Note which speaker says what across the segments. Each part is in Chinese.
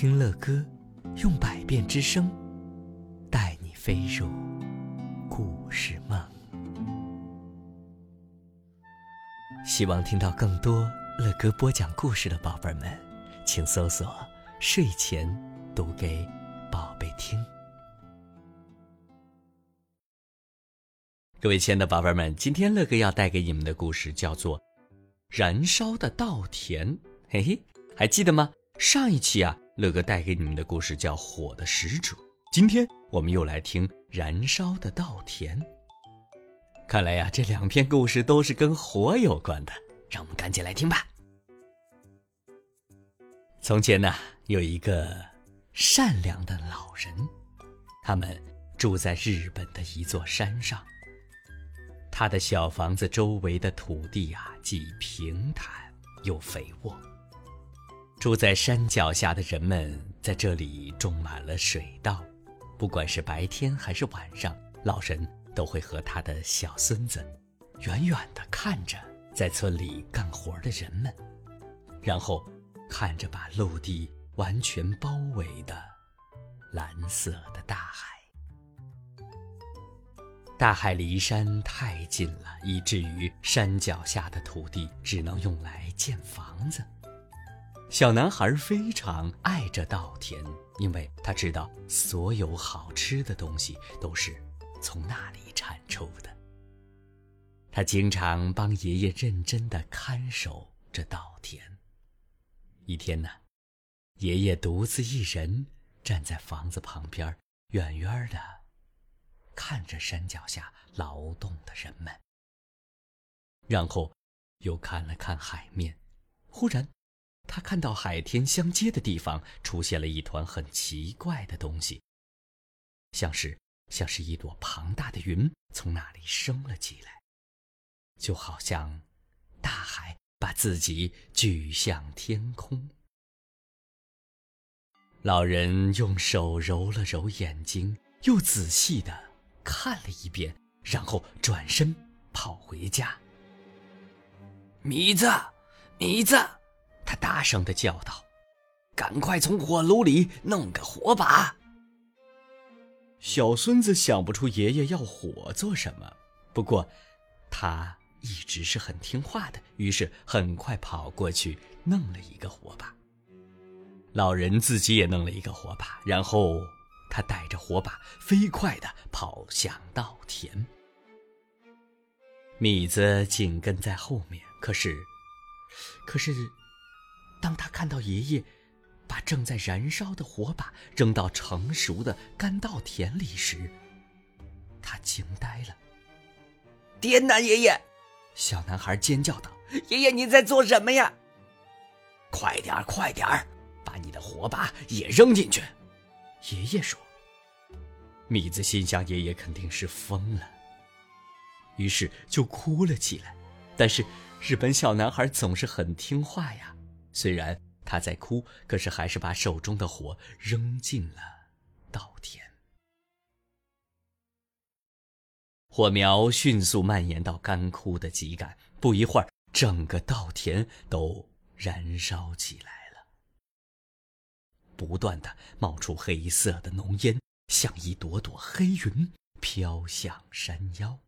Speaker 1: 听乐歌，用百变之声，带你飞入故事梦。希望听到更多乐歌播讲故事的宝贝们，请搜索“睡前读给宝贝听”。各位亲爱的宝贝们，今天乐哥要带给你们的故事叫做《燃烧的稻田》。嘿嘿，还记得吗？上一期啊，乐哥带给你们的故事叫《火的使者》。今天我们又来听《燃烧的稻田》。看来呀，这两篇故事都是跟火有关的，让我们赶紧来听吧。从前呢，有一个善良的老人，他们住在日本的一座山上。他的小房子周围的土地啊，既平坦又肥沃。住在山脚下的人们在这里种满了水稻，不管是白天还是晚上，老人都会和他的小孙子远远地看着在村里干活的人们，然后看着把陆地完全包围的蓝色的大海。大海离山太近了，以至于山脚下的土地只能用来建房子。小男孩非常爱这稻田，因为他知道所有好吃的东西都是从那里产出的。他经常帮爷爷认真的看守这稻田。一天呢，爷爷独自一人站在房子旁边，远远的。看着山脚下劳动的人们，然后又看了看海面。忽然，他看到海天相接的地方出现了一团很奇怪的东西，像是像是一朵庞大的云从那里升了起来，就好像大海把自己举向天空。老人用手揉了揉眼睛，又仔细的。看了一遍，然后转身跑回家。米子，米子，他大声的叫道：“赶快从火炉里弄个火把。”小孙子想不出爷爷要火做什么，不过他一直是很听话的，于是很快跑过去弄了一个火把。老人自己也弄了一个火把，然后。他带着火把飞快地跑向稻田，米子紧跟在后面。可是，可是，当他看到爷爷把正在燃烧的火把扔到成熟的干稻田里时，他惊呆了。天哪，爷爷！小男孩尖叫道：“爷爷，你在做什么呀？快点儿，快点儿，把你的火把也扔进去。”爷爷说：“米子心想，爷爷肯定是疯了，于是就哭了起来。但是日本小男孩总是很听话呀，虽然他在哭，可是还是把手中的火扔进了稻田。火苗迅速蔓延到干枯的秸秆，不一会儿，整个稻田都燃烧起来了。不断的冒出黑色的浓烟，像一朵朵黑云飘向山腰。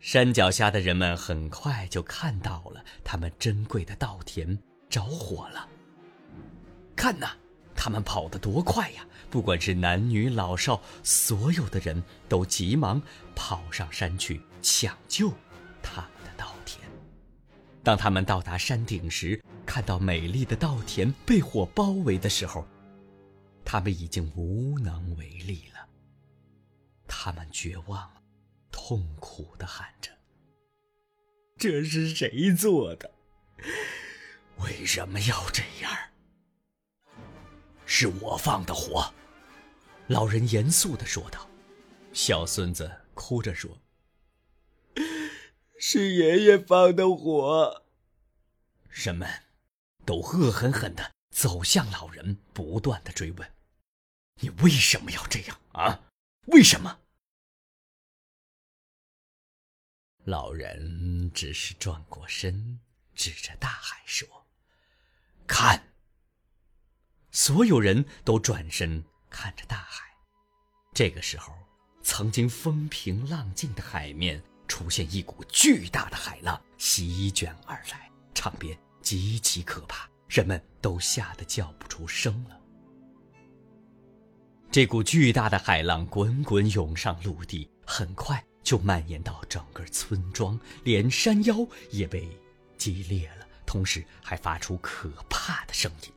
Speaker 1: 山脚下的人们很快就看到了他们珍贵的稻田着火了。看呐，他们跑得多快呀！不管是男女老少，所有的人都急忙跑上山去抢救他们的稻田。当他们到达山顶时，看到美丽的稻田被火包围的时候，他们已经无能为力了。他们绝望了、痛苦的喊着：“这是谁做的？为什么要这样？”是我放的火，老人严肃的说道。小孙子哭着说。是爷爷放的火。人们都恶狠狠的走向老人，不断的追问：“你为什么要这样啊？为什么？”老人只是转过身，指着大海说：“看，所有人都转身看着大海。这个时候，曾经风平浪静的海面出现一股巨大的海浪席卷而来，场面极其可怕，人们都吓得叫不出声了。这股巨大的海浪滚滚涌上陆地，很快就蔓延到整个村庄，连山腰也被击裂了，同时还发出可怕的声音。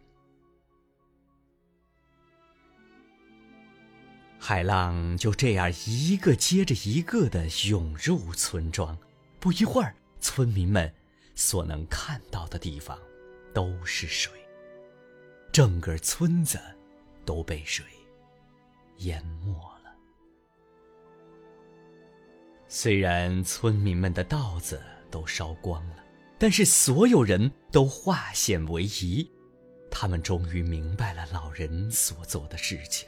Speaker 1: 海浪就这样一个接着一个的涌入村庄，不一会儿，村民们所能看到的地方都是水，整个村子都被水。淹没虽然村民们的稻子都烧光了，但是所有人都化险为夷。他们终于明白了老人所做的事情，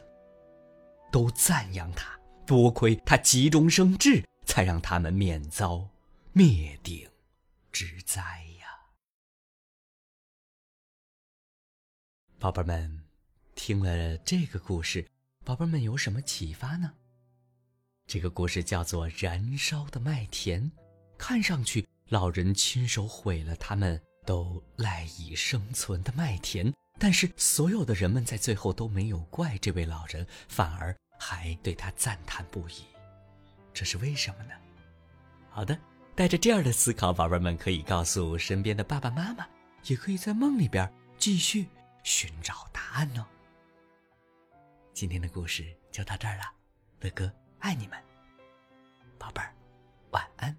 Speaker 1: 都赞扬他。多亏他急中生智，才让他们免遭灭顶之灾呀！宝贝们，听了这个故事。宝贝们有什么启发呢？这个故事叫做《燃烧的麦田》，看上去老人亲手毁了他们都赖以生存的麦田，但是所有的人们在最后都没有怪这位老人，反而还对他赞叹不已。这是为什么呢？好的，带着这样的思考，宝贝们可以告诉身边的爸爸妈妈，也可以在梦里边继续寻找答案哦。今天的故事就到这儿了，乐哥爱你们，宝贝儿，晚安。